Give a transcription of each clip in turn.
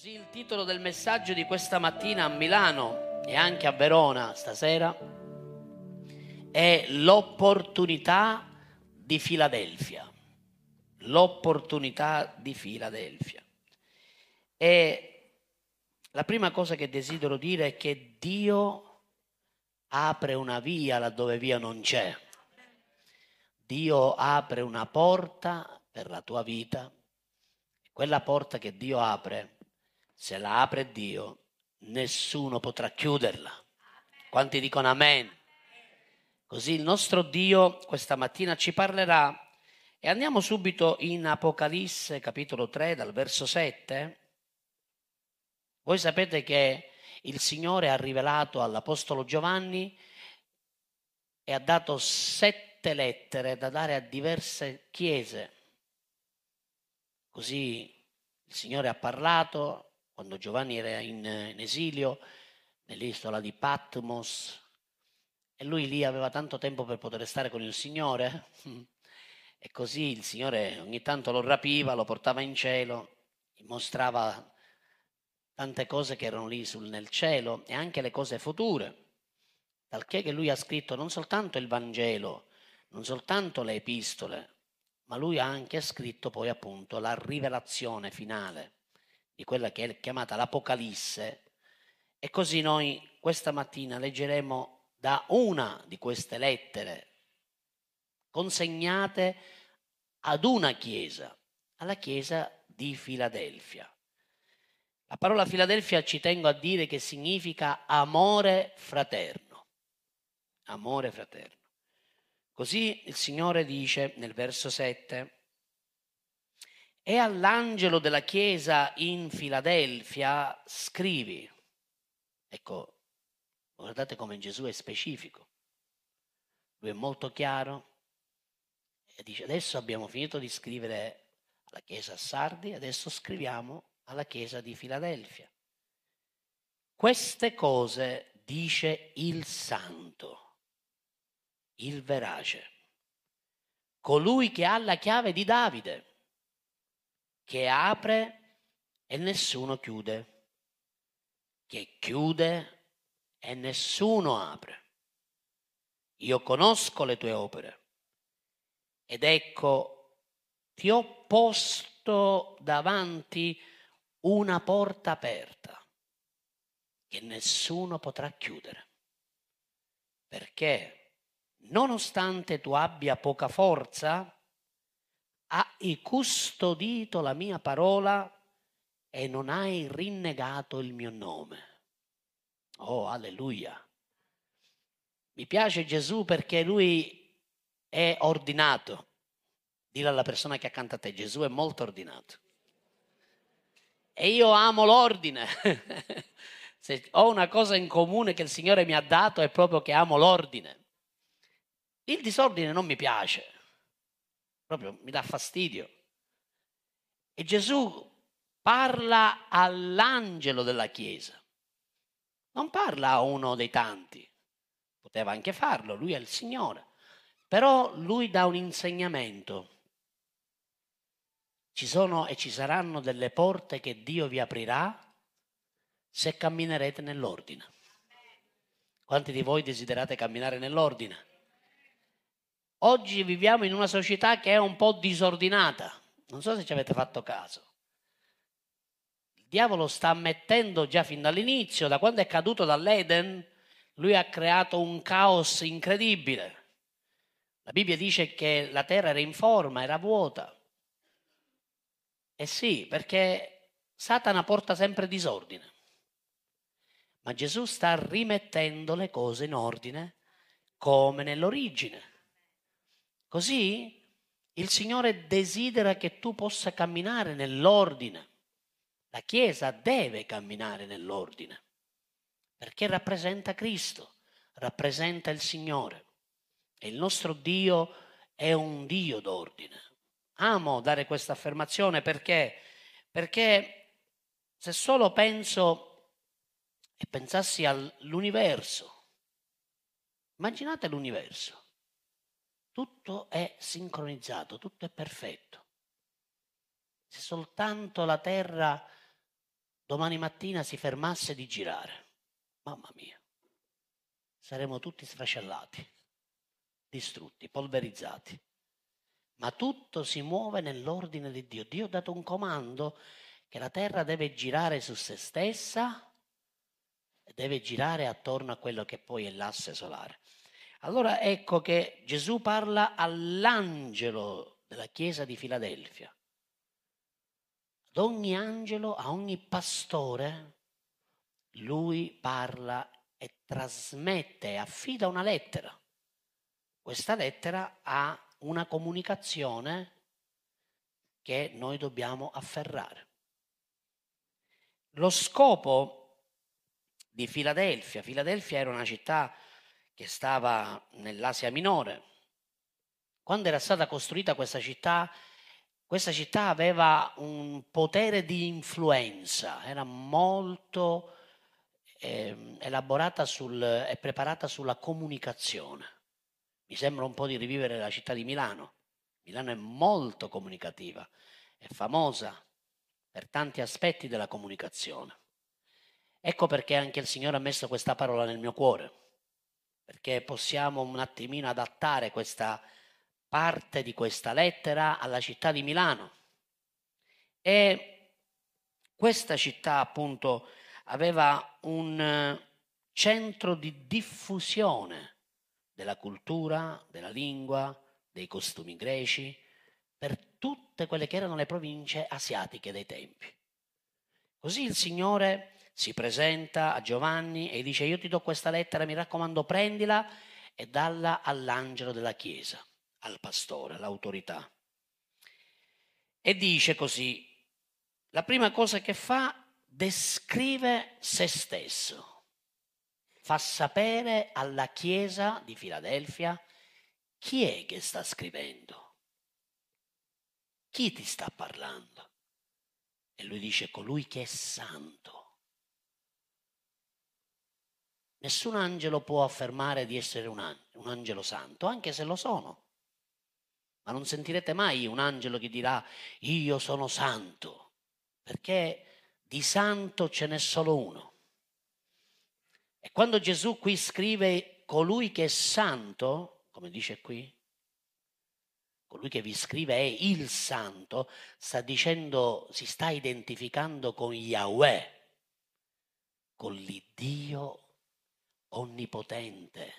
Così il titolo del messaggio di questa mattina a Milano e anche a Verona stasera è l'opportunità di Filadelfia. L'opportunità di Filadelfia. E la prima cosa che desidero dire è che Dio apre una via laddove via non c'è. Dio apre una porta per la tua vita. Quella porta che Dio apre se la apre Dio, nessuno potrà chiuderla. Quanti dicono amen? Così il nostro Dio questa mattina ci parlerà e andiamo subito in Apocalisse capitolo 3 dal verso 7. Voi sapete che il Signore ha rivelato all'Apostolo Giovanni e ha dato sette lettere da dare a diverse chiese. Così il Signore ha parlato, quando Giovanni era in, in esilio nell'isola di Patmos e lui lì aveva tanto tempo per poter stare con il Signore e così il Signore ogni tanto lo rapiva, lo portava in cielo, gli mostrava tante cose che erano lì sul, nel cielo e anche le cose future, talché che lui ha scritto non soltanto il Vangelo, non soltanto le epistole, ma lui ha anche scritto poi appunto la rivelazione finale di quella che è chiamata l'Apocalisse. E così noi questa mattina leggeremo da una di queste lettere consegnate ad una chiesa, alla chiesa di Filadelfia. La parola Filadelfia ci tengo a dire che significa amore fraterno. Amore fraterno. Così il Signore dice nel verso 7, e all'angelo della chiesa in Filadelfia scrivi. Ecco, guardate come Gesù è specifico. Lui è molto chiaro e dice adesso abbiamo finito di scrivere alla chiesa a Sardi, adesso scriviamo alla chiesa di Filadelfia. Queste cose dice il santo, il verace, colui che ha la chiave di Davide che apre e nessuno chiude, che chiude e nessuno apre. Io conosco le tue opere ed ecco, ti ho posto davanti una porta aperta che nessuno potrà chiudere. Perché, nonostante tu abbia poca forza, hai custodito la mia parola e non hai rinnegato il mio nome. Oh, alleluia. Mi piace Gesù perché lui è ordinato. Dile alla persona che accanto a te, Gesù è molto ordinato. E io amo l'ordine. Se ho una cosa in comune che il Signore mi ha dato è proprio che amo l'ordine. Il disordine non mi piace proprio mi dà fastidio. E Gesù parla all'angelo della Chiesa, non parla a uno dei tanti, poteva anche farlo, lui è il Signore, però lui dà un insegnamento. Ci sono e ci saranno delle porte che Dio vi aprirà se camminerete nell'ordine. Quanti di voi desiderate camminare nell'ordine? Oggi viviamo in una società che è un po' disordinata. Non so se ci avete fatto caso. Il diavolo sta mettendo già fin dall'inizio, da quando è caduto dall'Eden, lui ha creato un caos incredibile. La Bibbia dice che la terra era in forma, era vuota. E sì, perché Satana porta sempre disordine. Ma Gesù sta rimettendo le cose in ordine come nell'origine. Così il Signore desidera che tu possa camminare nell'ordine. La Chiesa deve camminare nell'ordine, perché rappresenta Cristo, rappresenta il Signore. E il nostro Dio è un Dio d'ordine. Amo dare questa affermazione perché, perché se solo penso e pensassi all'universo, immaginate l'universo tutto è sincronizzato, tutto è perfetto. Se soltanto la terra domani mattina si fermasse di girare, mamma mia, saremmo tutti sfracellati, distrutti, polverizzati. Ma tutto si muove nell'ordine di Dio. Dio ha dato un comando che la terra deve girare su se stessa e deve girare attorno a quello che poi è l'asse solare. Allora ecco che Gesù parla all'angelo della chiesa di Filadelfia. Ad ogni angelo, a ogni pastore, lui parla e trasmette, affida una lettera. Questa lettera ha una comunicazione che noi dobbiamo afferrare. Lo scopo di Filadelfia, Filadelfia era una città che stava nell'Asia minore. Quando era stata costruita questa città, questa città aveva un potere di influenza, era molto eh, elaborata sul, e preparata sulla comunicazione. Mi sembra un po' di rivivere la città di Milano. Milano è molto comunicativa, è famosa per tanti aspetti della comunicazione. Ecco perché anche il Signore ha messo questa parola nel mio cuore perché possiamo un attimino adattare questa parte di questa lettera alla città di Milano. E questa città appunto aveva un eh, centro di diffusione della cultura, della lingua, dei costumi greci, per tutte quelle che erano le province asiatiche dei tempi. Così il Signore si presenta a Giovanni e dice io ti do questa lettera, mi raccomando prendila e dalla all'angelo della chiesa, al pastore, all'autorità. E dice così, la prima cosa che fa, descrive se stesso, fa sapere alla chiesa di Filadelfia chi è che sta scrivendo, chi ti sta parlando. E lui dice colui che è santo Nessun angelo può affermare di essere un, an- un angelo santo, anche se lo sono. Ma non sentirete mai un angelo che dirà io sono santo, perché di santo ce n'è solo uno. E quando Gesù qui scrive colui che è santo, come dice qui, colui che vi scrive è il santo, sta dicendo, si sta identificando con Yahweh, con l'Iddio onnipotente,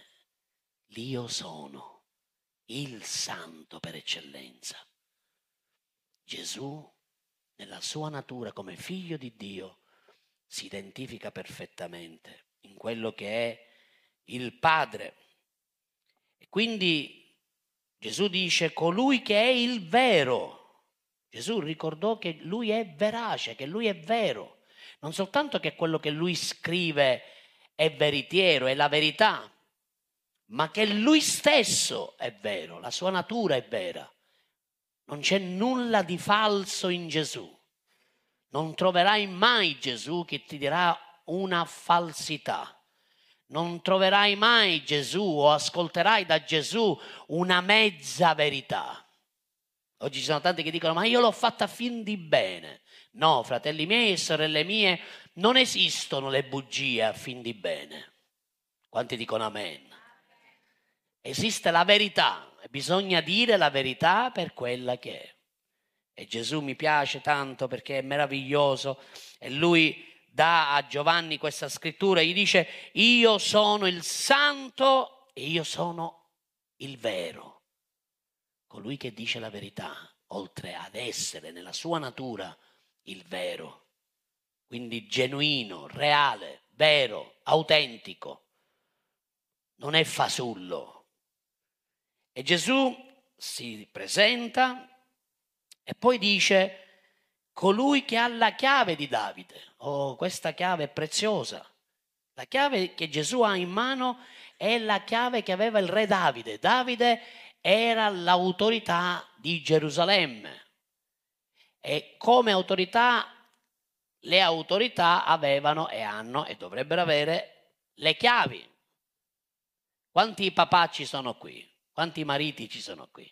l'io sono, il santo per eccellenza. Gesù, nella sua natura come figlio di Dio, si identifica perfettamente in quello che è il Padre. E quindi Gesù dice colui che è il vero. Gesù ricordò che lui è verace, che lui è vero. Non soltanto che quello che lui scrive è veritiero, è la verità, ma che lui stesso è vero, la sua natura è vera. Non c'è nulla di falso in Gesù. Non troverai mai Gesù che ti dirà una falsità. Non troverai mai Gesù o ascolterai da Gesù una mezza verità. Oggi ci sono tanti che dicono ma io l'ho fatta fin di bene. No, fratelli miei e sorelle mie, non esistono le bugie a fin di bene. Quanti dicono amen? Esiste la verità e bisogna dire la verità per quella che è. E Gesù mi piace tanto perché è meraviglioso e lui dà a Giovanni questa scrittura, gli dice io sono il santo e io sono il vero. Colui che dice la verità, oltre ad essere nella sua natura il vero quindi genuino, reale, vero, autentico. Non è fasullo. E Gesù si presenta e poi dice, colui che ha la chiave di Davide. Oh, questa chiave è preziosa. La chiave che Gesù ha in mano è la chiave che aveva il re Davide. Davide era l'autorità di Gerusalemme e come autorità le autorità avevano e hanno e dovrebbero avere le chiavi. Quanti papà ci sono qui? Quanti mariti ci sono qui?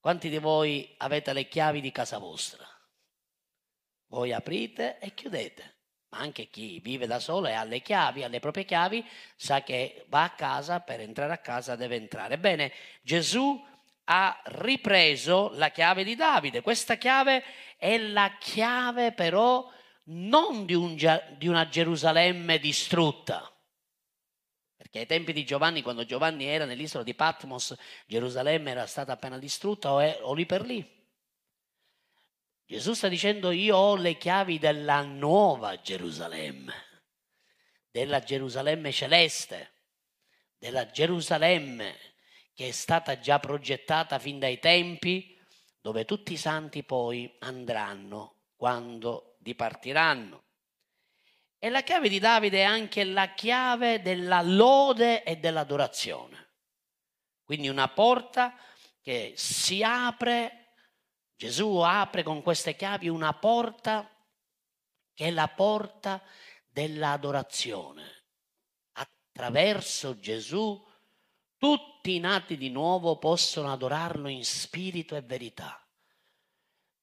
Quanti di voi avete le chiavi di casa vostra? voi aprite e chiudete. Ma anche chi vive da solo e ha le chiavi, ha le proprie chiavi, sa che va a casa, per entrare a casa deve entrare. Ebbene, Gesù ha ripreso la chiave di Davide. Questa chiave è la chiave però non di, un, di una Gerusalemme distrutta. Perché ai tempi di Giovanni, quando Giovanni era nell'isola di Patmos, Gerusalemme era stata appena distrutta o, è, o lì per lì. Gesù sta dicendo io ho le chiavi della nuova Gerusalemme, della Gerusalemme celeste, della Gerusalemme che è stata già progettata fin dai tempi, dove tutti i santi poi andranno quando dipartiranno. E la chiave di Davide è anche la chiave della lode e dell'adorazione. Quindi una porta che si apre Gesù apre con queste chiavi una porta che è la porta dell'adorazione. Attraverso Gesù tutti i nati di nuovo possono adorarlo in spirito e verità.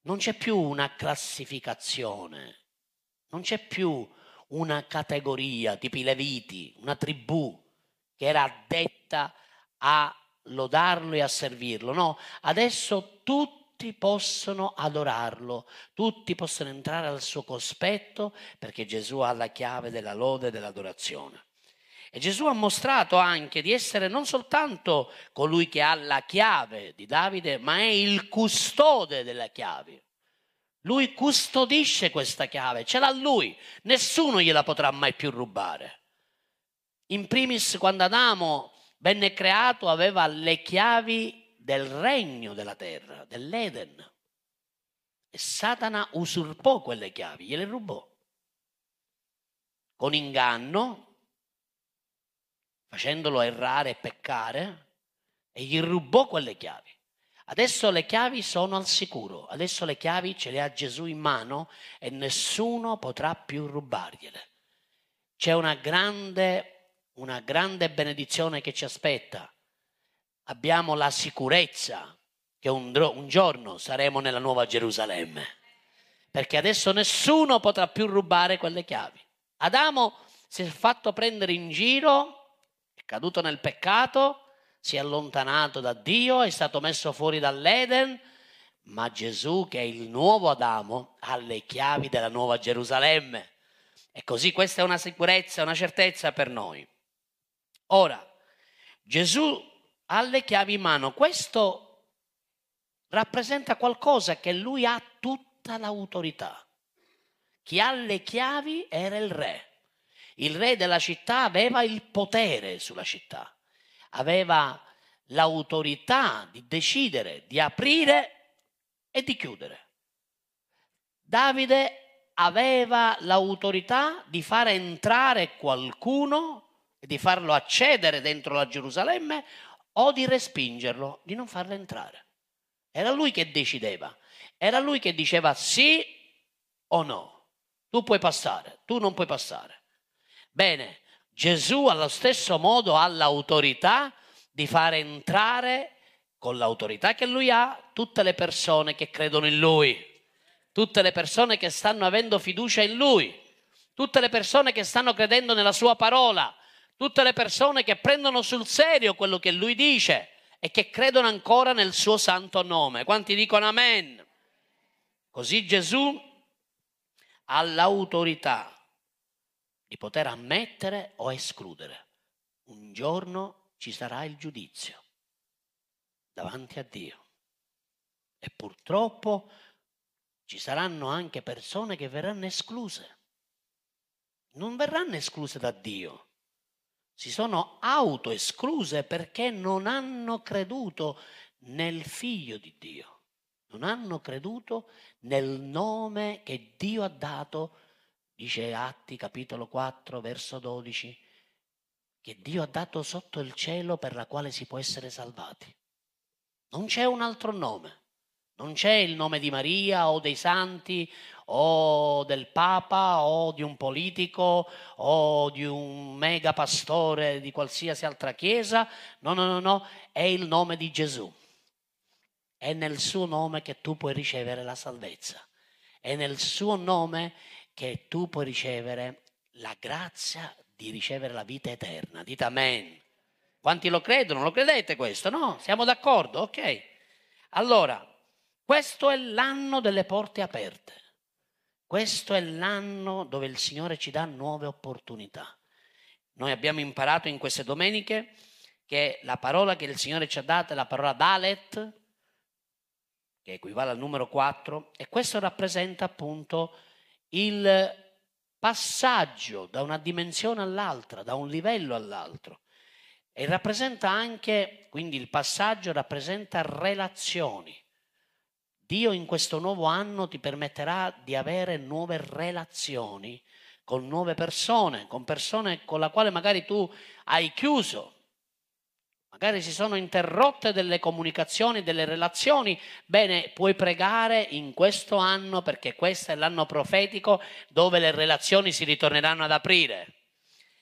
Non c'è più una classificazione, non c'è più una categoria tipo i Leviti, una tribù che era addetta a lodarlo e a servirlo. No, adesso tutti possono adorarlo, tutti possono entrare al suo cospetto perché Gesù ha la chiave della lode e dell'adorazione. E Gesù ha mostrato anche di essere non soltanto colui che ha la chiave di Davide, ma è il custode della chiave. Lui custodisce questa chiave, ce l'ha lui, nessuno gliela potrà mai più rubare. In primis, quando Adamo venne creato, aveva le chiavi del regno della terra, dell'Eden. E Satana usurpò quelle chiavi, gliele rubò. Con inganno, facendolo errare e peccare, e gli rubò quelle chiavi. Adesso le chiavi sono al sicuro, adesso le chiavi ce le ha Gesù in mano e nessuno potrà più rubargliele. C'è una grande, una grande benedizione che ci aspetta abbiamo la sicurezza che un, un giorno saremo nella nuova Gerusalemme. Perché adesso nessuno potrà più rubare quelle chiavi. Adamo si è fatto prendere in giro, caduto nel peccato, si è allontanato da Dio, è stato messo fuori dall'Eden, ma Gesù, che è il nuovo Adamo, ha le chiavi della nuova Gerusalemme. E così questa è una sicurezza, una certezza per noi. Ora, Gesù ha le chiavi in mano. Questo rappresenta qualcosa che lui ha tutta l'autorità. Chi ha le chiavi era il re. Il re della città aveva il potere sulla città, aveva l'autorità di decidere, di aprire e di chiudere. Davide aveva l'autorità di fare entrare qualcuno e di farlo accedere dentro la Gerusalemme o di respingerlo, di non farlo entrare. Era lui che decideva, era lui che diceva sì o no. Tu puoi passare, tu non puoi passare. Bene, Gesù allo stesso modo ha l'autorità di fare entrare con l'autorità che lui ha tutte le persone che credono in lui, tutte le persone che stanno avendo fiducia in lui, tutte le persone che stanno credendo nella sua parola, tutte le persone che prendono sul serio quello che lui dice e che credono ancora nel suo santo nome. Quanti dicono amen? Così Gesù ha l'autorità di poter ammettere o escludere. Un giorno ci sarà il giudizio davanti a Dio. E purtroppo ci saranno anche persone che verranno escluse. Non verranno escluse da Dio, si sono autoescluse perché non hanno creduto nel figlio di Dio, non hanno creduto nel nome che Dio ha dato, dice Atti capitolo 4 verso 12, che Dio ha dato sotto il cielo per la quale si può essere salvati. Non c'è un altro nome. Non c'è il nome di Maria o dei santi o del Papa o di un politico o di un mega pastore di qualsiasi altra chiesa. No, no, no, no, è il nome di Gesù. È nel suo nome che tu puoi ricevere la salvezza. È nel suo nome che tu puoi ricevere la grazia di ricevere la vita eterna. Dite amen. Quanti lo credono? Lo credete questo? No? Siamo d'accordo? Ok. Allora, questo è l'anno delle porte aperte. Questo è l'anno dove il Signore ci dà nuove opportunità. Noi abbiamo imparato in queste domeniche che la parola che il Signore ci ha dato è la parola Dalet, che equivale al numero 4, e questo rappresenta appunto il passaggio da una dimensione all'altra, da un livello all'altro. E rappresenta anche, quindi il passaggio rappresenta relazioni. Dio in questo nuovo anno ti permetterà di avere nuove relazioni con nuove persone, con persone con le quali magari tu hai chiuso, magari si sono interrotte delle comunicazioni, delle relazioni, bene, puoi pregare in questo anno perché questo è l'anno profetico dove le relazioni si ritorneranno ad aprire.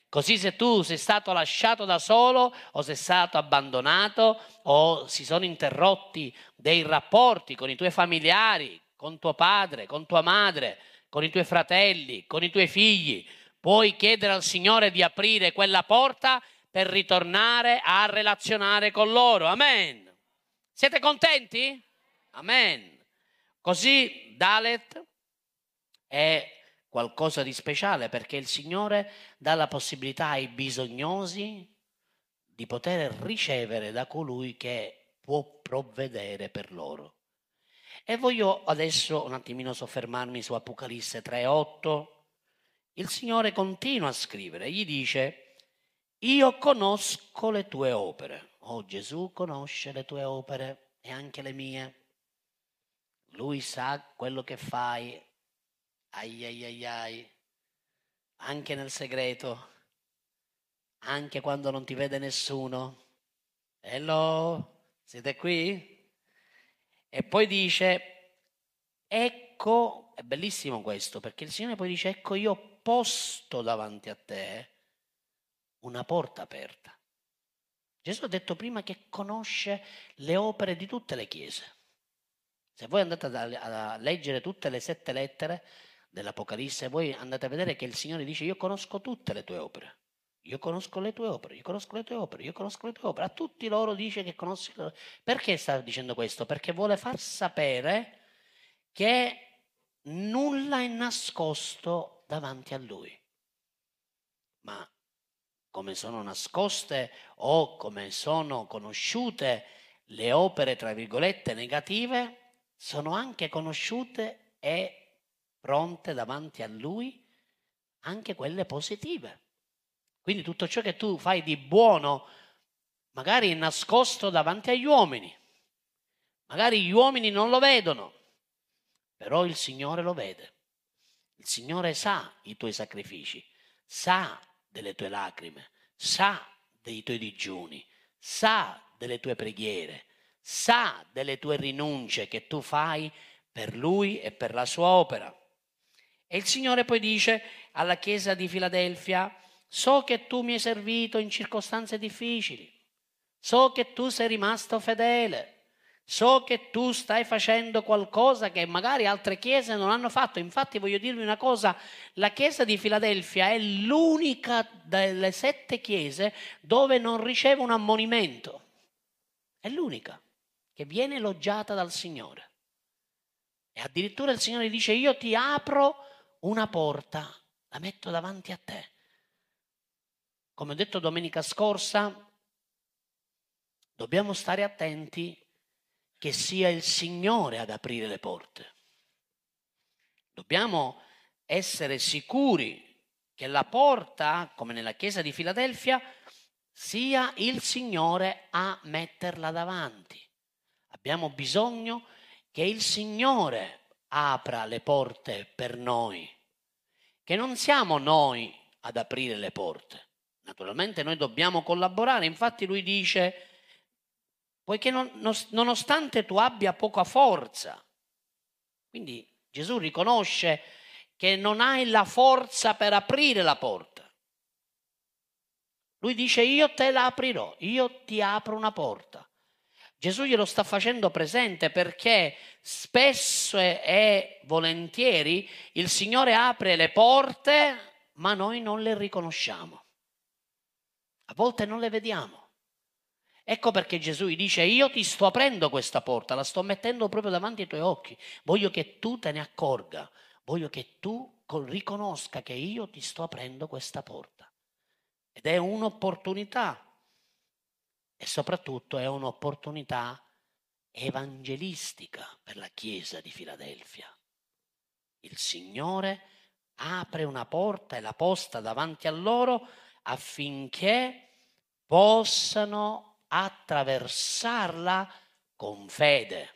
Così se tu sei stato lasciato da solo o sei stato abbandonato o si sono interrotti dei rapporti con i tuoi familiari, con tuo padre, con tua madre, con i tuoi fratelli, con i tuoi figli, puoi chiedere al Signore di aprire quella porta per ritornare a relazionare con loro. Amen. Siete contenti? Amen. Così Dalet è qualcosa di speciale perché il Signore dà la possibilità ai bisognosi di poter ricevere da colui che può provvedere per loro. E voglio adesso un attimino soffermarmi su Apocalisse 3:8. Il Signore continua a scrivere, gli dice io conosco le tue opere. Oh Gesù conosce le tue opere e anche le mie. Lui sa quello che fai. Ai ai ai ai. Anche nel segreto. Anche quando non ti vede nessuno. Hello? Siete qui? E poi dice, ecco, è bellissimo questo, perché il Signore poi dice, ecco io ho posto davanti a te una porta aperta. Gesù ha detto prima che conosce le opere di tutte le chiese. Se voi andate a, leggere tutte le sette lettere dell'Apocalisse, voi andate a vedere che il Signore dice io conosco tutte le tue opere. Io conosco le tue opere, io conosco le tue opere, io conosco le tue opere. A tutti loro dice che conosci Perché sta dicendo questo? Perché vuole far sapere che nulla è nascosto davanti a lui. Ma come sono nascoste o come sono conosciute le opere, tra virgolette, negative, sono anche conosciute e pronte davanti a Lui anche quelle positive. Quindi tutto ciò che tu fai di buono, magari è nascosto davanti agli uomini, magari gli uomini non lo vedono, però il Signore lo vede. Il Signore sa i tuoi sacrifici, sa delle tue lacrime, sa dei tuoi digiuni, sa delle tue preghiere, sa delle tue rinunce che tu fai per lui e per la sua opera. E il Signore poi dice alla Chiesa di Filadelfia, so che tu mi hai servito in circostanze difficili, so che tu sei rimasto fedele, So che tu stai facendo qualcosa che magari altre chiese non hanno fatto. Infatti voglio dirvi una cosa, la chiesa di Filadelfia è l'unica delle sette chiese dove non riceve un ammonimento. È l'unica che viene elogiata dal Signore. E addirittura il Signore dice io ti apro una porta, la metto davanti a te. Come ho detto domenica scorsa, dobbiamo stare attenti che sia il Signore ad aprire le porte. Dobbiamo essere sicuri che la porta, come nella chiesa di Filadelfia, sia il Signore a metterla davanti. Abbiamo bisogno che il Signore apra le porte per noi, che non siamo noi ad aprire le porte. Naturalmente noi dobbiamo collaborare, infatti lui dice poiché non, nonostante tu abbia poca forza, quindi Gesù riconosce che non hai la forza per aprire la porta. Lui dice io te la aprirò, io ti apro una porta. Gesù glielo sta facendo presente perché spesso e volentieri il Signore apre le porte, ma noi non le riconosciamo. A volte non le vediamo. Ecco perché Gesù gli dice, io ti sto aprendo questa porta, la sto mettendo proprio davanti ai tuoi occhi, voglio che tu te ne accorga, voglio che tu riconosca che io ti sto aprendo questa porta. Ed è un'opportunità e soprattutto è un'opportunità evangelistica per la Chiesa di Filadelfia. Il Signore apre una porta e la posta davanti a loro affinché possano attraversarla con fede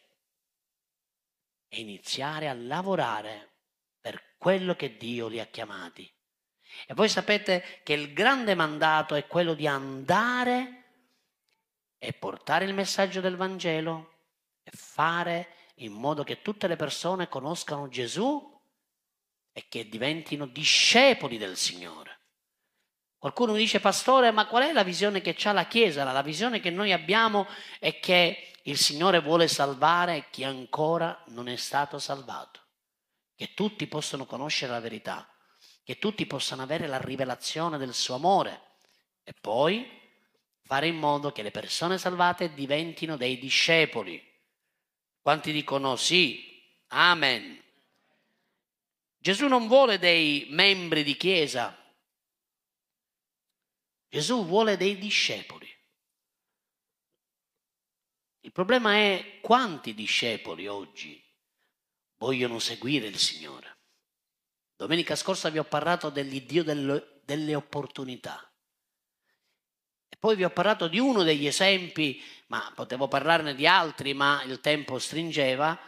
e iniziare a lavorare per quello che Dio li ha chiamati. E voi sapete che il grande mandato è quello di andare e portare il messaggio del Vangelo e fare in modo che tutte le persone conoscano Gesù e che diventino discepoli del Signore. Qualcuno mi dice, pastore, ma qual è la visione che ha la Chiesa? La visione che noi abbiamo è che il Signore vuole salvare chi ancora non è stato salvato, che tutti possano conoscere la verità, che tutti possano avere la rivelazione del suo amore e poi fare in modo che le persone salvate diventino dei discepoli. Quanti dicono sì? Amen. Gesù non vuole dei membri di chiesa, Gesù vuole dei discepoli. Il problema è quanti discepoli oggi vogliono seguire il Signore. Domenica scorsa vi ho parlato dell'Iddio delle, opportunità. E poi vi ho parlato di uno degli esempi, ma potevo parlarne di altri, ma il tempo stringeva,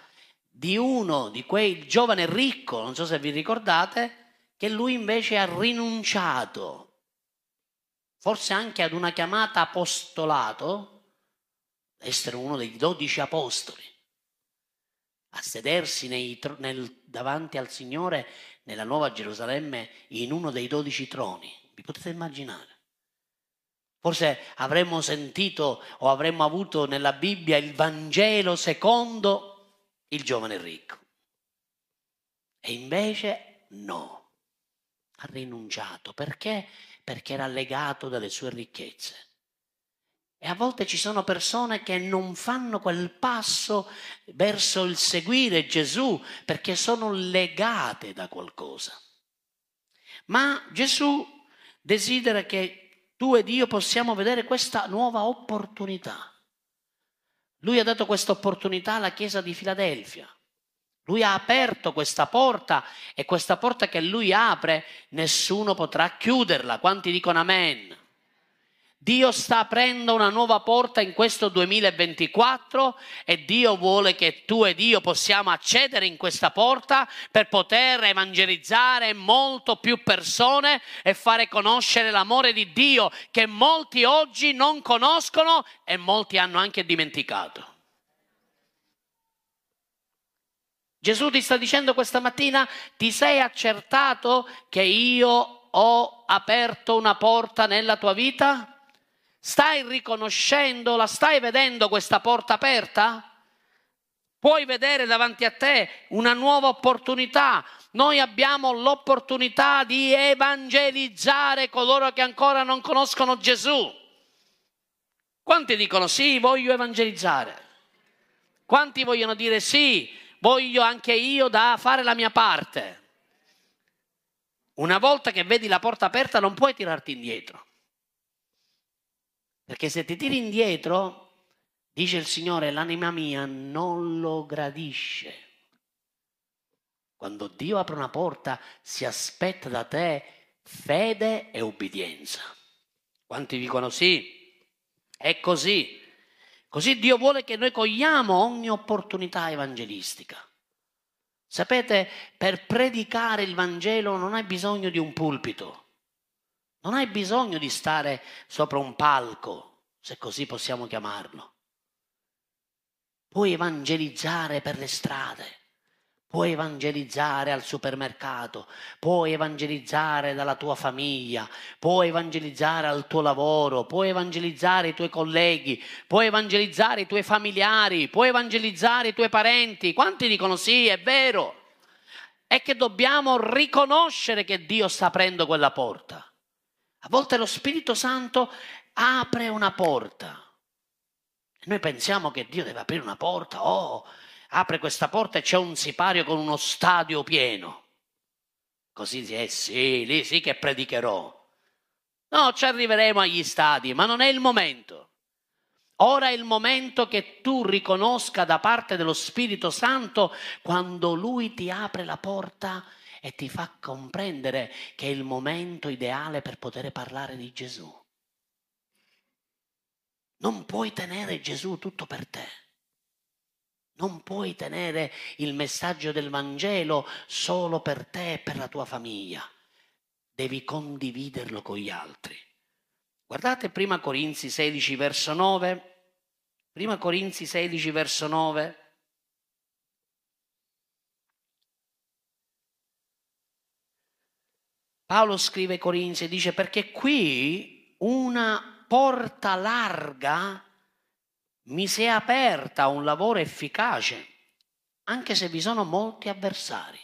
di uno di quei giovane ricco, non so se vi ricordate, che lui invece ha rinunciato, forse anche ad una chiamata apostolato, essere uno dei dodici apostoli, a sedersi nei, nel, davanti al Signore nella Nuova Gerusalemme in uno dei dodici troni. Vi potete immaginare? Forse avremmo sentito o avremmo avuto nella Bibbia il Vangelo secondo il giovane ricco. E invece no, ha rinunciato. Perché? Perché era legato dalle sue ricchezze. E a volte ci sono persone che non fanno quel passo verso il seguire Gesù perché sono legate da qualcosa. Ma Gesù desidera che tu ed io possiamo vedere questa nuova opportunità. Lui ha dato questa opportunità alla Chiesa di Filadelfia. Lui ha aperto questa porta e questa porta che lui apre nessuno potrà chiuderla. Quanti dicono amen? Dio sta aprendo una nuova porta in questo 2024 e Dio vuole che tu ed io possiamo accedere in questa porta per poter evangelizzare molto più persone e fare conoscere l'amore di Dio che molti oggi non conoscono e molti hanno anche dimenticato. Gesù ti sta dicendo questa mattina, ti sei accertato che io ho aperto una porta nella tua vita? Stai riconoscendo, la stai vedendo questa porta aperta? Puoi vedere davanti a te una nuova opportunità. Noi abbiamo l'opportunità di evangelizzare coloro che ancora non conoscono Gesù. Quanti dicono sì, voglio evangelizzare? Quanti vogliono dire sì, voglio anche io da fare la mia parte? Una volta che vedi la porta aperta non puoi tirarti indietro. Perché se ti tiri indietro, dice il Signore, l'anima mia non lo gradisce. Quando Dio apre una porta, si aspetta da te fede e obbedienza. Quanti dicono sì? È così. Così Dio vuole che noi cogliamo ogni opportunità evangelistica. Sapete, per predicare il Vangelo non hai bisogno di un pulpito. Non hai bisogno di stare sopra un palco, se così possiamo chiamarlo. Puoi evangelizzare per le strade, Puoi evangelizzare al supermercato, puoi evangelizzare dalla tua famiglia, puoi evangelizzare al tuo lavoro, puoi evangelizzare i tuoi colleghi, puoi evangelizzare i tuoi familiari, puoi evangelizzare i tuoi parenti. Quanti dicono sì, è vero? È che dobbiamo riconoscere che Dio sta aprendo quella porta. A volte lo Spirito Santo apre una porta. Noi pensiamo che Dio deve aprire una porta, oh, apre questa porta e c'è un sipario con uno stadio pieno. Così si è, sì, lì sì che predicherò. No, ci arriveremo agli stadi, ma non è il momento. Ora è il momento che tu riconosca da parte dello Spirito Santo quando Lui ti apre la porta e ti fa comprendere che è il momento ideale per poter parlare di Gesù. Non puoi tenere Gesù tutto per te. Non puoi tenere il messaggio del Vangelo solo per te e per la tua famiglia. Devi condividerlo con gli altri. Guardate prima Corinzi 16 verso 9. Prima Corinzi 16 verso 9. Paolo scrive Corinzi e dice perché qui una porta larga mi si è aperta un lavoro efficace, anche se vi sono molti avversari.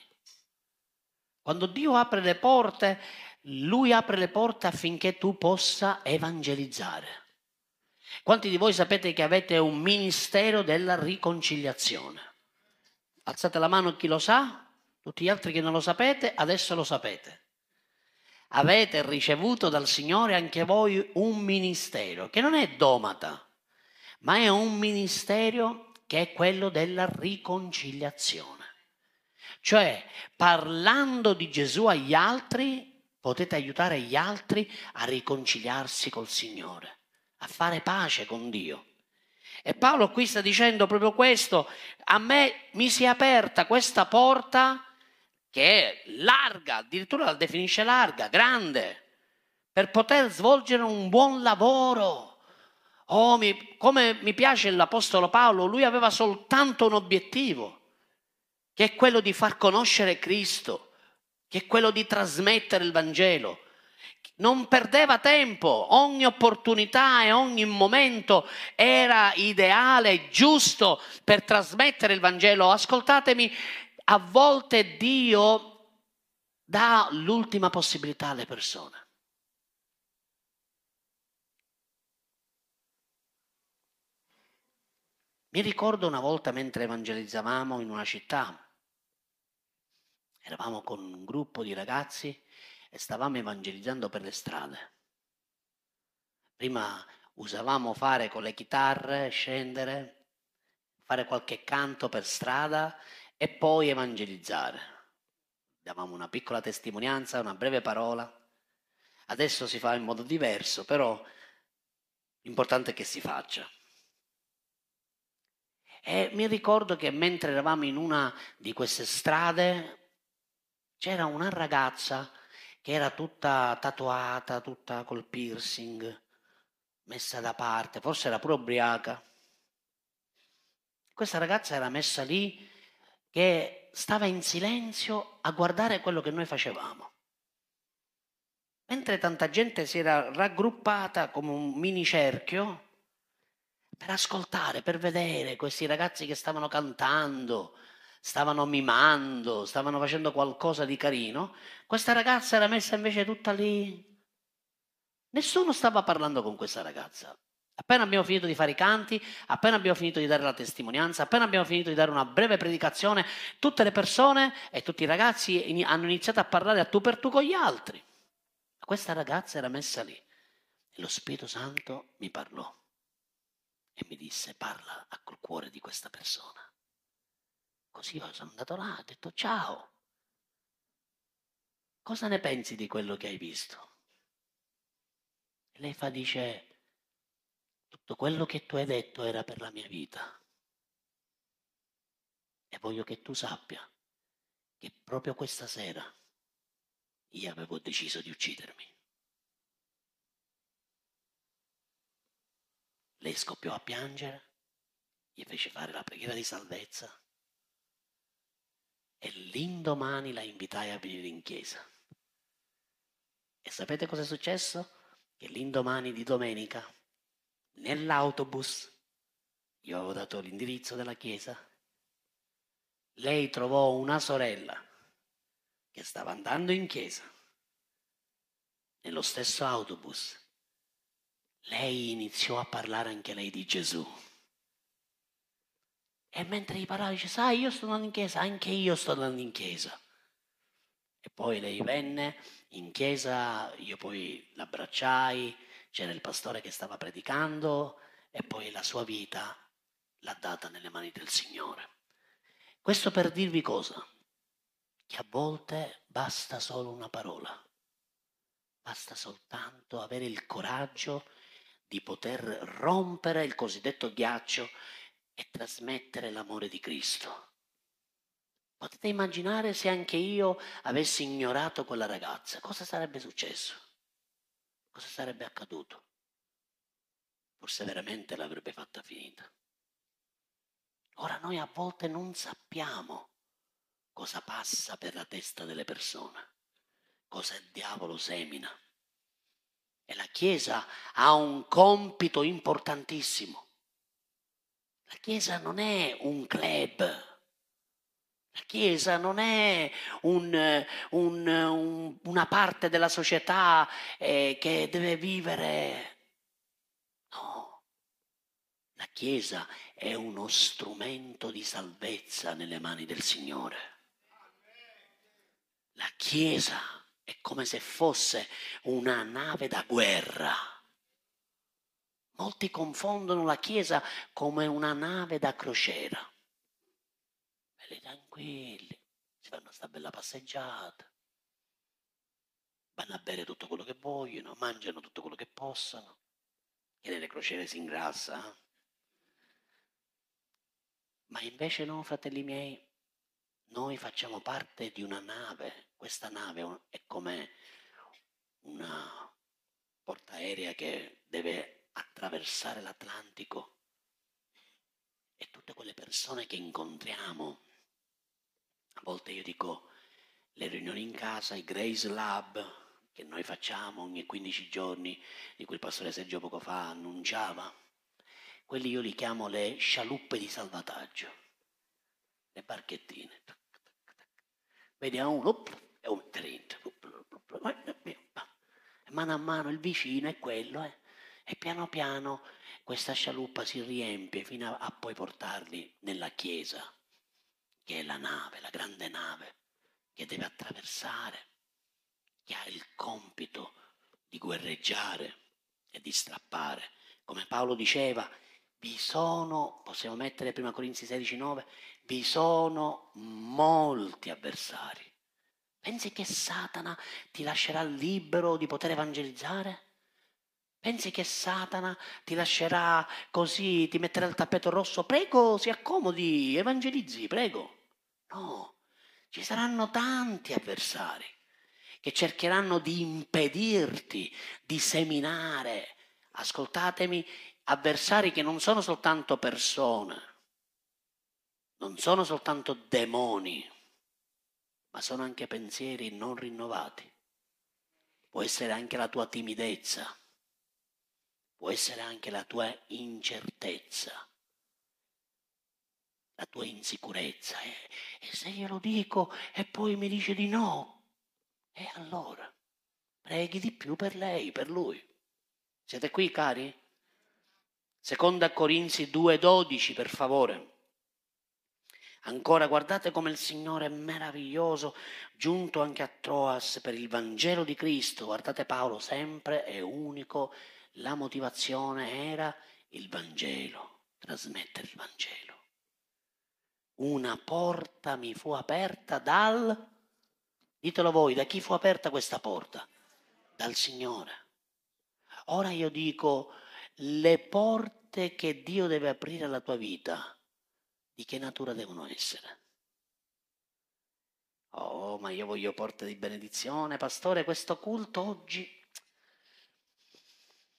Quando Dio apre le porte, Lui apre le porte affinché tu possa evangelizzare. Quanti di voi sapete che avete un ministero della riconciliazione? Alzate la mano chi lo sa, tutti gli altri che non lo sapete, adesso lo sapete. Avete ricevuto dal Signore anche voi un ministero che non è domata, ma è un ministero che è quello della riconciliazione. Cioè, parlando di Gesù agli altri, potete aiutare gli altri a riconciliarsi col Signore, a fare pace con Dio. E Paolo qui sta dicendo proprio questo, a me mi si è aperta questa porta che è larga, addirittura la definisce larga, grande, per poter svolgere un buon lavoro Oh, mi, come mi piace l'Apostolo Paolo, lui aveva soltanto un obiettivo, che è quello di far conoscere Cristo, che è quello di trasmettere il Vangelo. Non perdeva tempo, ogni opportunità e ogni momento era ideale, giusto per trasmettere il Vangelo. Ascoltatemi, a volte Dio dà l'ultima possibilità alle persone. Mi ricordo una volta mentre evangelizzavamo in una città, eravamo con un gruppo di ragazzi e stavamo evangelizzando per le strade. Prima usavamo fare con le chitarre, scendere, fare qualche canto per strada e poi evangelizzare. Davamo una piccola testimonianza, una breve parola. Adesso si fa in modo diverso, però l'importante è che si faccia. E mi ricordo che mentre eravamo in una di queste strade c'era una ragazza che era tutta tatuata, tutta col piercing, messa da parte, forse era pure ubriaca. Questa ragazza era messa lì che stava in silenzio a guardare quello che noi facevamo. Mentre tanta gente si era raggruppata come un mini cerchio, per ascoltare, per vedere questi ragazzi che stavano cantando, stavano mimando, stavano facendo qualcosa di carino, questa ragazza era messa invece tutta lì. Nessuno stava parlando con questa ragazza. Appena abbiamo finito di fare i canti, appena abbiamo finito di dare la testimonianza, appena abbiamo finito di dare una breve predicazione, tutte le persone e tutti i ragazzi hanno iniziato a parlare a tu per tu con gli altri. Questa ragazza era messa lì e lo Spirito Santo mi parlò e mi disse parla col cuore di questa persona. Così io sono andato là, ho detto ciao. Cosa ne pensi di quello che hai visto? E lei fa dice tutto quello che tu hai detto era per la mia vita. E voglio che tu sappia che proprio questa sera io avevo deciso di uccidermi. Lei scoppiò a piangere, gli fece fare la preghiera di salvezza E l'indomani la invitai a venire in chiesa. E sapete cosa è successo? Che l'indomani di domenica, nell'autobus, io avevo dato l'indirizzo della chiesa, lei trovò una sorella che stava andando in chiesa, nello stesso autobus. Lei iniziò a parlare anche lei di Gesù. E mentre gli parlava dice, sai, io sto andando in chiesa, anche io sto andando in chiesa. E poi lei venne in chiesa, io poi l'abbracciai, c'era il pastore che stava predicando e poi la sua vita l'ha data nelle mani del Signore. Questo per dirvi cosa? Che a volte basta solo una parola, basta soltanto avere il coraggio di poter rompere il cosiddetto ghiaccio e trasmettere l'amore di Cristo. Potete immaginare se anche io avessi ignorato quella ragazza, cosa sarebbe successo? Cosa sarebbe accaduto? Forse veramente l'avrebbe fatta finita. Ora noi a volte non sappiamo cosa passa per la testa delle persone, cosa il diavolo semina. E la Chiesa ha un compito importantissimo. La Chiesa non è un club. La Chiesa non è un, un, un, una parte della società eh, che deve vivere. No, la Chiesa è uno strumento di salvezza nelle mani del Signore. La Chiesa è come se fosse una nave da guerra. Molti confondono la Chiesa come una nave da crociera. Belli tranquilli, si fanno questa bella passeggiata, vanno a bere tutto quello che vogliono, mangiano tutto quello che possono, che nelle crociere si ingrassa. Eh? Ma invece no, fratelli miei, noi facciamo parte di una nave, questa nave è come una portaerea che deve attraversare l'Atlantico e tutte quelle persone che incontriamo. A volte io dico le riunioni in casa, i Grace Lab che noi facciamo ogni 15 giorni, di cui il pastore Sergio poco fa annunciava, quelli io li chiamo le scialuppe di salvataggio, le barchettine. Vediamo uno e un trento. Mano a mano il vicino è quello, eh? e piano piano questa scialuppa si riempie fino a, a poi portarli nella chiesa, che è la nave, la grande nave, che deve attraversare, che ha il compito di guerreggiare e di strappare. Come Paolo diceva, vi sono, possiamo mettere prima Corinzi 16, 9, vi sono molti avversari. Pensi che Satana ti lascerà libero di poter evangelizzare? Pensi che Satana ti lascerà così, ti metterà il tappeto rosso? Prego, si accomodi, evangelizzi, prego. No, ci saranno tanti avversari che cercheranno di impedirti di seminare. Ascoltatemi, avversari che non sono soltanto persone, non sono soltanto demoni, ma sono anche pensieri non rinnovati. Può essere anche la tua timidezza, può essere anche la tua incertezza, la tua insicurezza. E, e se glielo dico e poi mi dice di no, e allora preghi di più per lei, per lui. Siete qui, cari? Seconda Corinzi 2,12 per favore. Ancora guardate come il Signore è meraviglioso, giunto anche a Troas per il Vangelo di Cristo. Guardate Paolo, sempre è unico, la motivazione era il Vangelo, trasmettere il Vangelo. Una porta mi fu aperta dal... Ditelo voi, da chi fu aperta questa porta? Dal Signore. Ora io dico, le porte che Dio deve aprire alla tua vita, di che natura devono essere? Oh, ma io voglio porte di benedizione, pastore, questo culto oggi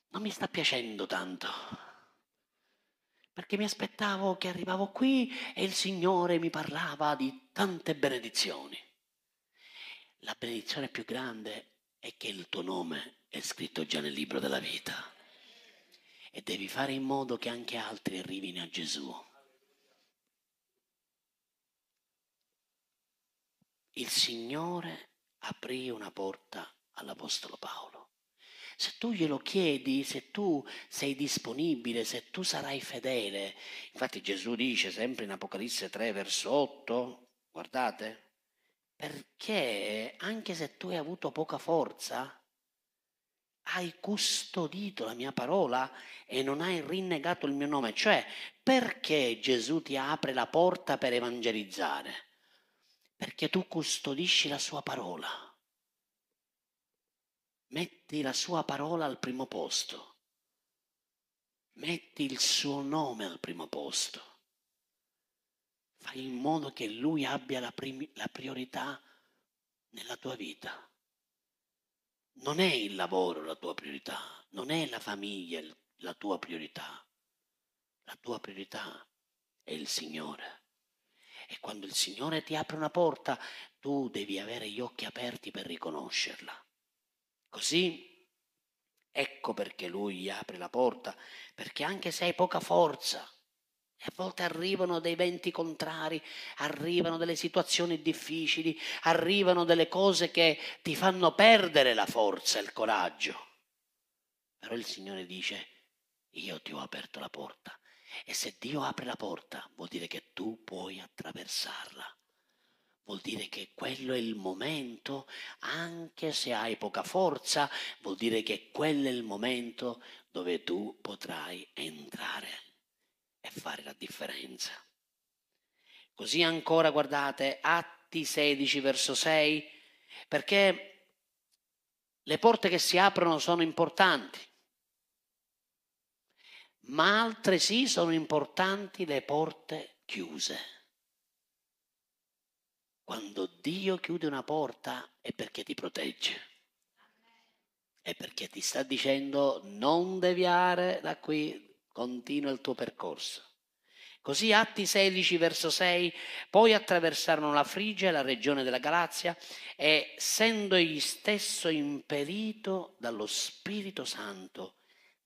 non mi sta piacendo tanto. perché mi aspettavo che arrivavo qui e il Signore mi parlava di tante benedizioni. La benedizione più grande è che il tuo nome è scritto già nel libro della vita e devi fare in modo che anche altri arrivino a Gesù. Il Signore aprì una porta all'Apostolo Paolo. Se tu glielo chiedi, se tu sei disponibile, se tu sarai fedele, infatti Gesù dice sempre in Apocalisse 3 verso 8, guardate, perché anche se tu hai avuto poca forza, hai custodito la mia parola e non hai rinnegato il mio nome. Cioè, perché Gesù ti apre la porta per evangelizzare? Perché tu custodisci la sua parola. Metti la sua parola al primo posto. Metti il suo nome al primo posto. Fai in modo che lui abbia la, prim- la priorità nella tua vita. Non è il lavoro la tua priorità, non è la famiglia la tua priorità. La tua priorità è il Signore. E quando il Signore ti apre una porta, tu devi avere gli occhi aperti per riconoscerla. Così, ecco perché Lui gli apre la porta, perché anche se hai poca forza, a volte arrivano dei venti contrari, arrivano delle situazioni difficili, arrivano delle cose che ti fanno perdere la forza e il coraggio. Però il Signore dice, io ti ho aperto la porta. E se Dio apre la porta, vuol dire che tu puoi attraversarla vuol dire che quello è il momento, anche se hai poca forza, vuol dire che quello è il momento dove tu potrai entrare e fare la differenza. Così ancora guardate Atti 16 verso 6, perché le porte che si aprono sono importanti, ma altresì sono importanti le porte chiuse. Quando Dio chiude una porta è perché ti protegge. È perché ti sta dicendo non deviare da qui, continua il tuo percorso. Così Atti 16 verso 6, poi attraversarono la Frigia la regione della Galazia e essendo egli stesso impedito dallo Spirito Santo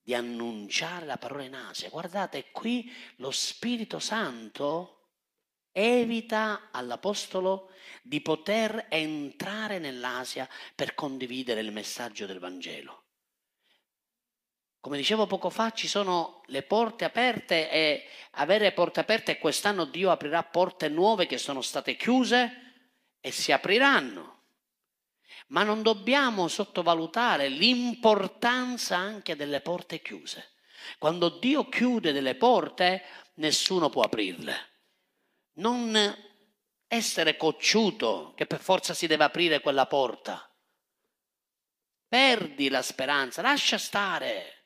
di annunciare la parola in Asia. Guardate, qui lo Spirito Santo evita all'Apostolo di poter entrare nell'Asia per condividere il messaggio del Vangelo. Come dicevo poco fa, ci sono le porte aperte e avere porte aperte quest'anno Dio aprirà porte nuove che sono state chiuse e si apriranno. Ma non dobbiamo sottovalutare l'importanza anche delle porte chiuse. Quando Dio chiude delle porte, nessuno può aprirle non essere cocciuto che per forza si deve aprire quella porta. Perdi la speranza, lascia stare.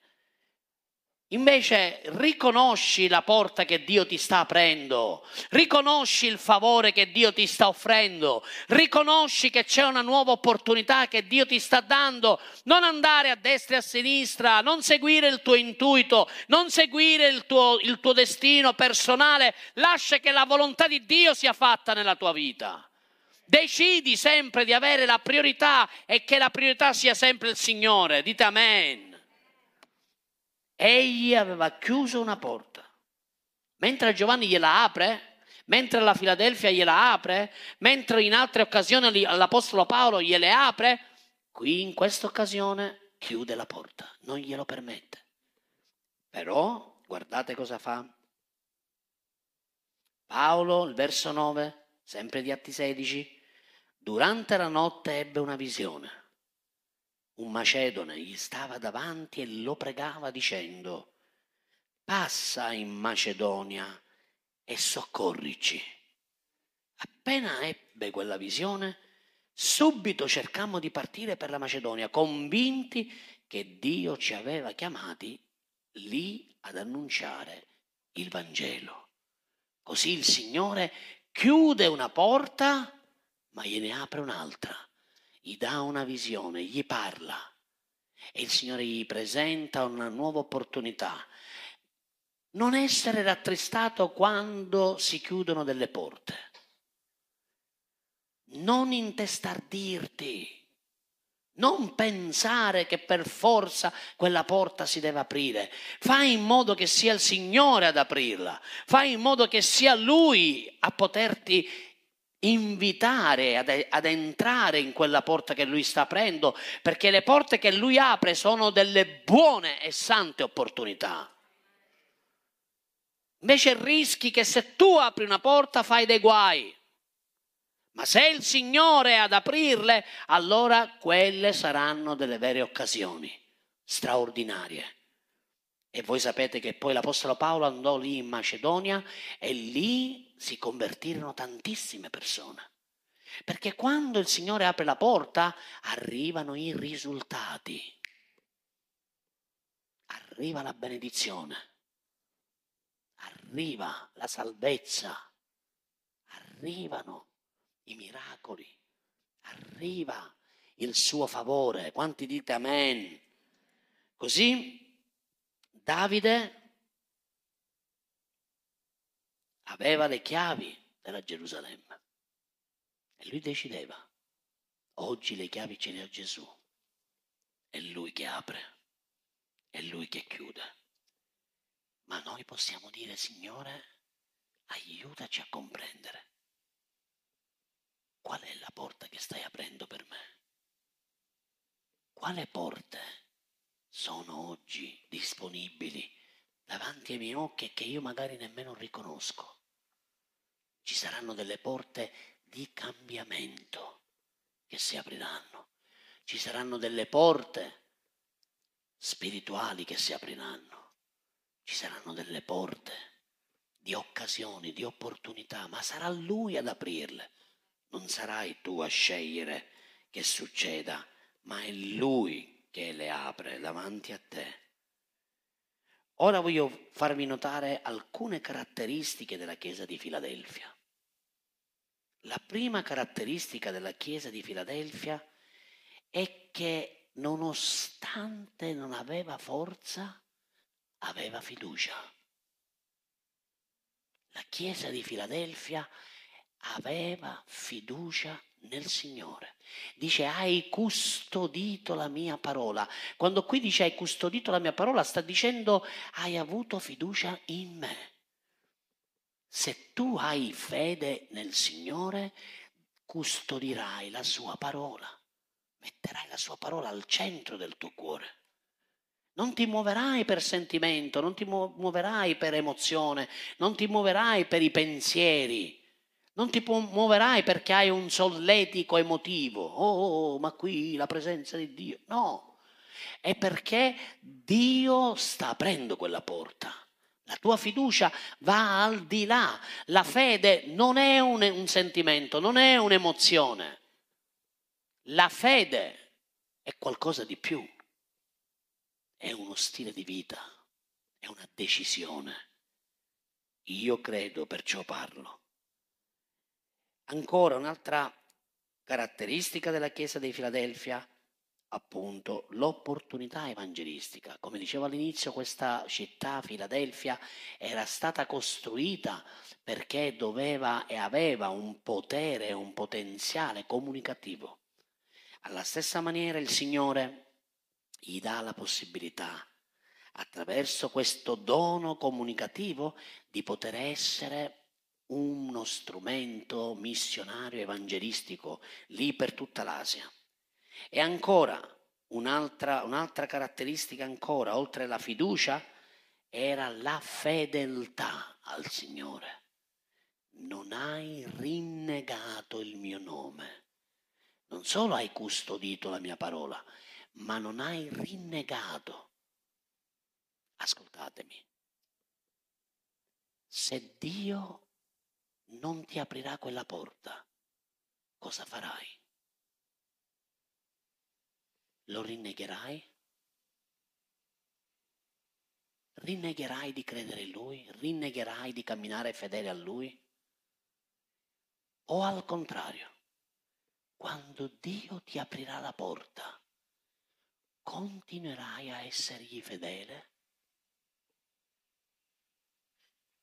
Invece riconosci la porta che Dio ti sta aprendo, riconosci il favore che Dio ti sta offrendo, riconosci che c'è una nuova opportunità che Dio ti sta dando. Non andare a destra e a sinistra, non seguire il tuo intuito, non seguire il tuo, il tuo destino personale, lascia che la volontà di Dio sia fatta nella tua vita. Decidi sempre di avere la priorità e che la priorità sia sempre il Signore. Dite amen. Egli aveva chiuso una porta. Mentre Giovanni gliela apre, mentre la Filadelfia gliela apre, mentre in altre occasioni l'Apostolo Paolo gliele apre, qui in questa occasione chiude la porta, non glielo permette. Però guardate cosa fa. Paolo, il verso 9, sempre di Atti 16, durante la notte ebbe una visione un macedone gli stava davanti e lo pregava dicendo, passa in Macedonia e soccorrici. Appena ebbe quella visione, subito cercammo di partire per la Macedonia, convinti che Dio ci aveva chiamati lì ad annunciare il Vangelo. Così il Signore chiude una porta, ma gliene apre un'altra gli dà una visione, gli parla e il Signore gli presenta una nuova opportunità. non essere rattristato quando si chiudono delle porte. Non intestardirti. Non pensare che per forza quella porta si deve aprire. Fai in modo che sia il Signore ad aprirla. Fai in modo che sia Lui a poterti invitare ad, ad, entrare in quella porta che Lui sta aprendo, perché le porte che Lui apre sono delle buone e sante opportunità. Invece rischi che se tu apri una porta fai dei guai. Ma se il Signore è ad aprirle, allora quelle saranno delle vere occasioni straordinarie. E voi sapete che poi l'Apostolo Paolo andò lì in Macedonia e lì si convertirono tantissime persone. Perché quando il Signore apre la porta, arrivano i risultati. Arriva la benedizione arriva la salvezza, arrivano i miracoli, arriva il suo favore. Quanti dite amen? Così Davide aveva le chiavi della Gerusalemme e lui decideva, oggi le chiavi ce le ha Gesù, è lui che apre, è lui che chiude. Ma noi possiamo dire, Signore, aiutaci a comprendere qual è la porta che stai aprendo per me. Quale porte sono oggi disponibili davanti ai miei occhi e che io magari nemmeno riconosco? Ci saranno delle porte di cambiamento che si apriranno. Ci saranno delle porte spirituali che si apriranno ci saranno delle porte di occasioni, di opportunità, ma sarà Lui ad aprirle. Non sarai tu a scegliere che succeda, ma è Lui che le apre davanti a te. Ora voglio farvi notare alcune caratteristiche della Chiesa di Filadelfia. La prima caratteristica della Chiesa di Filadelfia è che nonostante non aveva forza, aveva fiducia. La Chiesa di Filadelfia aveva fiducia nel Signore. Dice hai custodito la mia parola. Quando qui dice hai custodito la mia parola sta dicendo hai avuto fiducia in me. Se tu hai fede nel Signore, custodirai la sua parola, metterai la sua parola al centro del tuo cuore. Non ti muoverai per sentimento, non ti muoverai per emozione, non ti muoverai per i pensieri, non ti muoverai perché hai un solletico emotivo. Oh, oh, oh, ma qui la presenza di Dio. No, è perché Dio sta aprendo quella porta. La tua fiducia va al di là. La fede non è un, un sentimento, non è un'emozione. La fede è qualcosa di più è uno stile di vita, è una decisione. Io credo, perciò parlo. Ancora un'altra caratteristica della Chiesa di Filadelfia, appunto, l'opportunità evangelistica. Come dicevo all'inizio, questa città, Filadelfia, era stata costruita perché doveva e aveva un potere, un potenziale comunicativo. Alla stessa maniera il Signore gli dà la possibilità, attraverso questo dono comunicativo, di poter essere uno strumento missionario evangelistico lì per tutta l'Asia. E ancora, un'altra, un'altra caratteristica ancora, oltre alla fiducia, era la fedeltà al Signore. Non hai rinnegato il mio nome. Non solo hai custodito la mia parola, ma non hai rinnegato. Ascoltatemi, se Dio non ti aprirà quella porta, cosa farai? Lo rinnegherai? Rinnegherai di credere in Lui? Rinnegherai di camminare fedele a Lui? O al contrario, quando Dio ti aprirà la porta, continuerai a essergli fedele?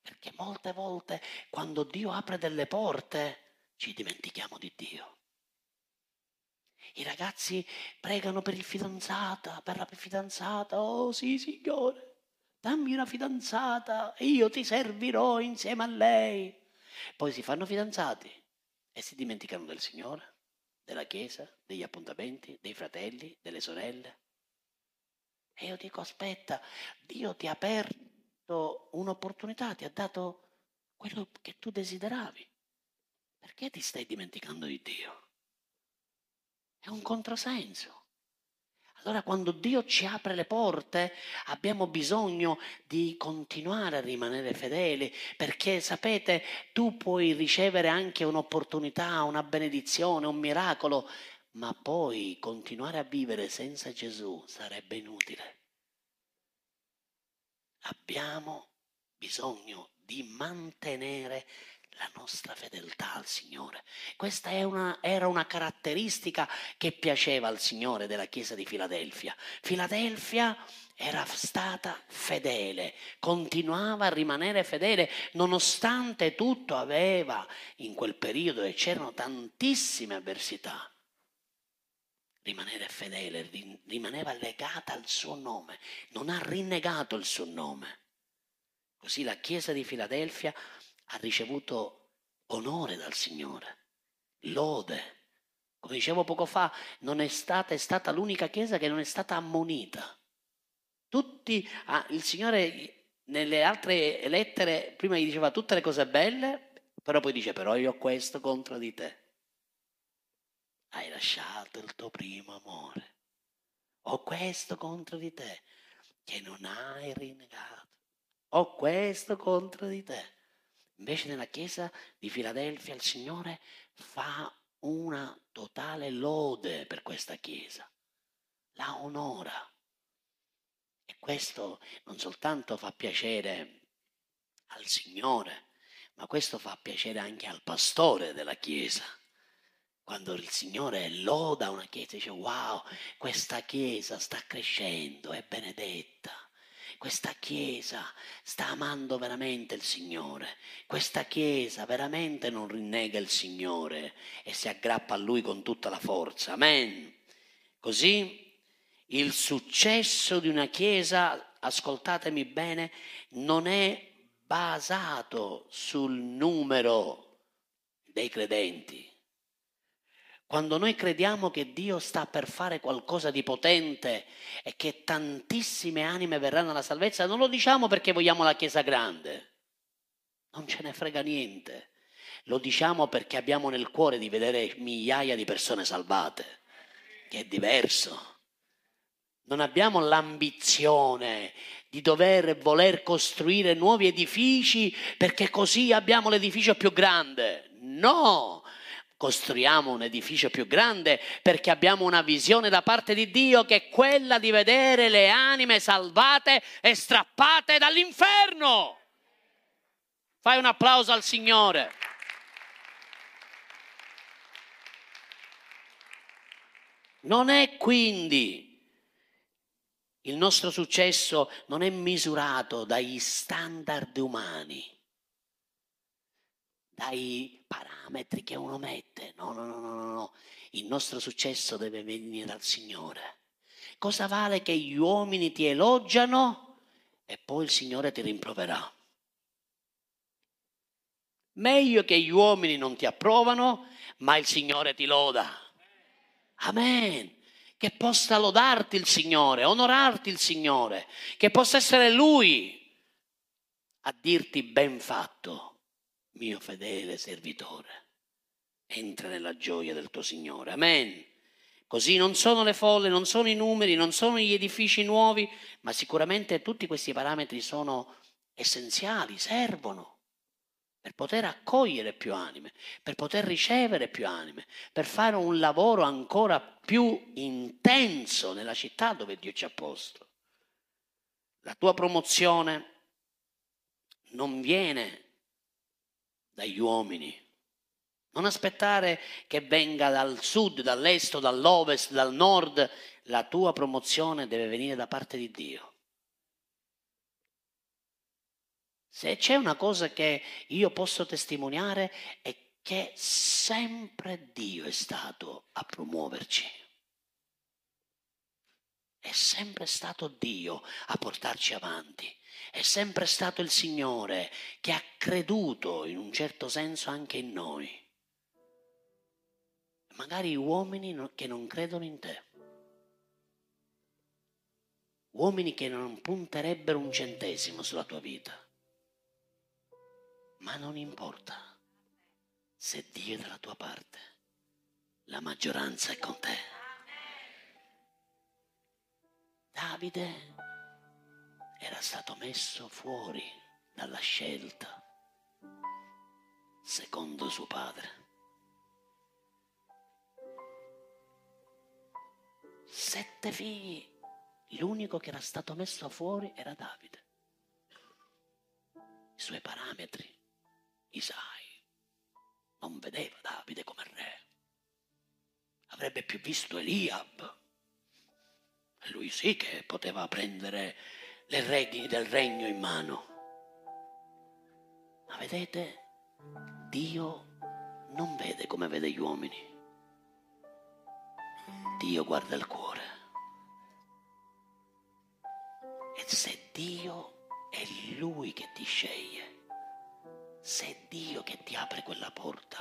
Perché molte volte quando Dio apre delle porte ci dimentichiamo di Dio. I ragazzi pregano per il fidanzata, per la fidanzata. Oh sì, Signore, dammi una fidanzata io ti servirò insieme a lei. Poi si fanno fidanzati e si dimenticano del Signore, della Chiesa, degli appuntamenti, dei fratelli, delle sorelle. E io dico, aspetta, Dio ti ha aperto un'opportunità, ti ha dato quello che tu desideravi. Perché ti stai dimenticando di Dio? È un controsenso. Allora quando Dio ci apre le porte abbiamo bisogno di continuare a rimanere fedeli perché sapete tu puoi ricevere anche un'opportunità, una benedizione, un miracolo, ma poi continuare a vivere senza Gesù sarebbe inutile. Abbiamo bisogno di mantenere la nostra fedeltà al Signore. Questa una, era una caratteristica che piaceva al Signore della Chiesa di Filadelfia. Filadelfia era stata fedele, continuava a rimanere fedele, nonostante tutto aveva in quel periodo e c'erano tantissime avversità. Rimanere fedele, rimaneva legata al suo nome, non ha rinnegato il suo nome. Così la Chiesa di Filadelfia ha ricevuto onore dal Signore, lode. Come dicevo poco fa, non è stata, è stata l'unica chiesa che non è stata ammonita. Tutti, ah, il Signore nelle altre lettere prima gli diceva tutte le cose belle, però poi dice però io ho questo contro di te. Hai lasciato il tuo primo amore. Ho questo contro di te, che non hai rinnegato. Ho questo contro di te. Invece nella chiesa di Filadelfia il Signore fa una totale lode per questa chiesa, la onora. E questo non soltanto fa piacere al Signore, ma questo fa piacere anche al pastore della chiesa. Quando il Signore loda una chiesa, dice wow, questa chiesa sta crescendo, è benedetta questa Chiesa sta amando veramente il Signore, questa Chiesa veramente non rinnega il Signore e si aggrappa a Lui con tutta la forza. Amen. Così il successo di una Chiesa, ascoltatemi bene, non è basato sul numero dei credenti quando noi crediamo che Dio sta per fare qualcosa di potente e che tantissime anime verranno alla salvezza, non lo diciamo perché vogliamo la Chiesa grande, non ce ne frega niente, lo diciamo perché abbiamo nel cuore di vedere migliaia di persone salvate, che è diverso. Non abbiamo l'ambizione di dover voler costruire nuovi edifici perché così abbiamo l'edificio più grande. No, costruiamo un edificio più grande perché abbiamo una visione da parte di Dio che è quella di vedere le anime salvate e strappate dall'inferno. Fai un applauso al Signore. Non è quindi il nostro successo non è misurato dagli standard umani dai parametri che uno mette. No, no, no, no, no. Il nostro successo deve venire dal Signore. Cosa vale che gli uomini ti elogiano e poi il Signore ti rimproverà? Meglio che gli uomini non ti approvano, ma il Signore ti loda. Amen. Che possa lodarti il Signore, onorarti il Signore, che possa essere Lui a dirti ben fatto mio fedele servitore. Entra nella gioia del tuo Signore. Amen. Così non sono le folle, non sono i numeri, non sono gli edifici nuovi, ma sicuramente tutti questi parametri sono essenziali, servono per poter accogliere più anime, per poter ricevere più anime, per fare un lavoro ancora più intenso nella città dove Dio ci ha posto. La tua promozione non viene dagli uomini. Non aspettare che venga dal sud, dall'est, dall'ovest, dal nord. La tua promozione deve venire da parte di Dio. Se c'è una cosa che io posso testimoniare è che sempre Dio è stato a promuoverci. È sempre stato Dio a portarci avanti. È sempre stato il Signore che ha creduto in un certo senso anche in noi. Magari uomini che non credono in te. Uomini che non punterebbero un centesimo sulla tua vita. Ma non importa se Dio è dalla tua parte, la maggioranza è con te. Davide era stato messo fuori dalla scelta secondo suo padre. Sette figli, l'unico che era stato messo fuori era Davide. I suoi parametri, Isai, non vedeva Davide come re. Avrebbe più visto Eliab. Lui sì che poteva prendere le redini del regno in mano. Ma vedete, Dio non vede come vede gli uomini. Dio guarda il cuore. E se Dio è Lui che ti sceglie, se è Dio che ti apre quella porta,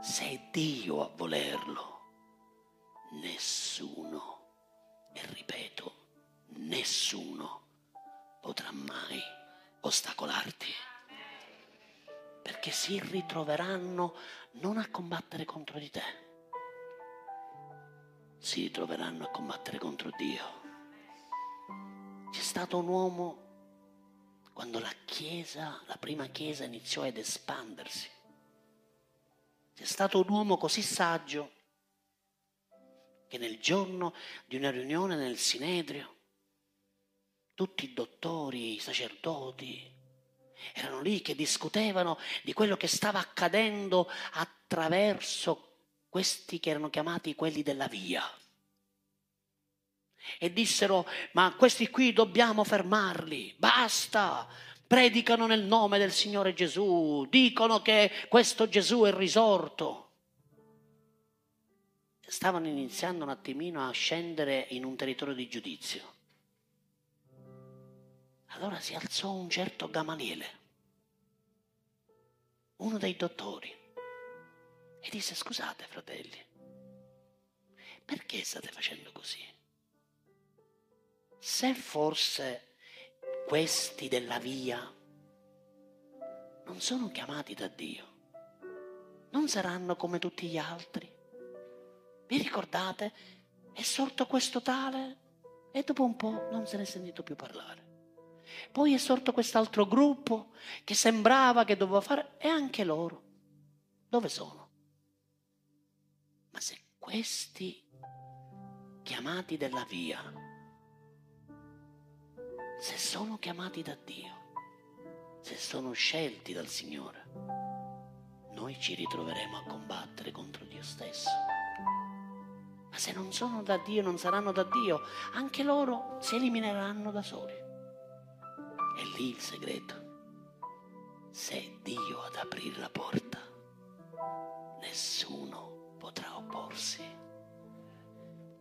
se è Dio a volerlo, nessuno, e ripeto, nessuno potrà mai ostacolarti. Perché si ritroveranno non a combattere contro di te, si ritroveranno a combattere contro Dio. C'è stato un uomo quando la Chiesa, la prima Chiesa iniziò ad espandersi. C'è stato un uomo così saggio che nel giorno di una riunione nel Sinedrio, tutti i dottori, i sacerdoti, erano lì che discutevano di quello che stava accadendo attraverso questi che erano chiamati quelli della via e dissero, ma questi qui dobbiamo fermarli, basta, predicano nel nome del Signore Gesù, dicono che questo Gesù è risorto. Stavano iniziando un attimino a scendere in un territorio di giudizio. Allora si alzò un certo Gamaliele, uno dei dottori, e disse, scusate fratelli, perché state facendo così? se forse questi della via non sono chiamati da Dio, non saranno come tutti gli altri. Vi ricordate? È sorto questo tale e dopo un po' non se ne è sentito più parlare. Poi è sorto quest'altro gruppo che sembrava che doveva fare e anche loro. Dove sono? Ma se questi chiamati della via se sono chiamati da Dio, se sono scelti dal Signore, noi ci ritroveremo a combattere contro Dio stesso. Ma se non sono da Dio, non saranno da Dio, anche loro si elimineranno da soli. È lì il segreto. Se Dio ad aprire la porta, nessuno potrà opporsi.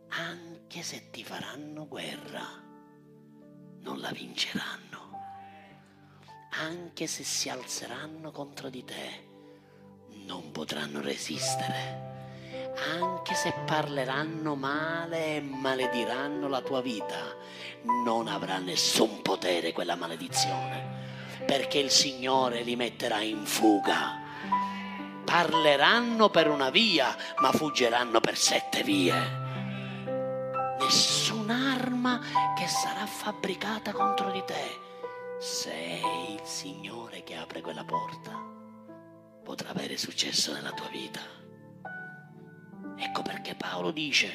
Anche se ti faranno guerra non la vinceranno. Anche se si alzeranno contro di te, non potranno resistere. Anche se parleranno male e malediranno la tua vita, non avrà nessun potere quella maledizione, perché il Signore li metterà in fuga. Parleranno per una via, ma fuggeranno per sette vie nessun'arma che sarà fabbricata contro di te. Sei il Signore che apre quella porta, potrà avere successo nella tua vita. Ecco perché Paolo dice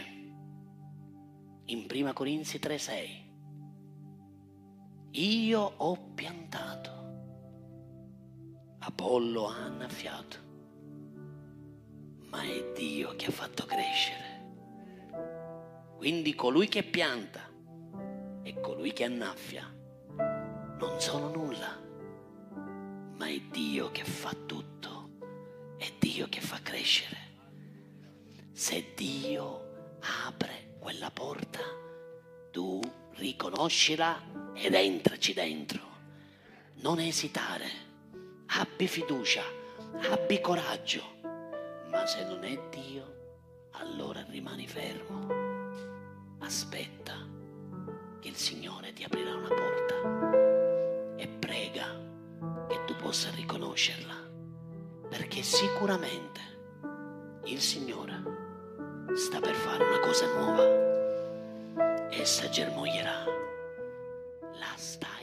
in 1 Corinzi 3:6, io ho piantato, Apollo ha annaffiato, ma è Dio che ha fatto crescere. Quindi colui che pianta e colui che annaffia non sono nulla ma è Dio che fa tutto, è Dio che fa crescere. Se Dio apre quella porta, tu riconoscila ed entraci dentro. Non esitare, abbi fiducia, abbi coraggio, ma se non è Dio, allora rimani fermo. Aspetta che il Signore ti aprirà una porta e prega che tu possa riconoscerla, perché sicuramente il Signore sta per fare una cosa nuova. Essa germoglierà. La sta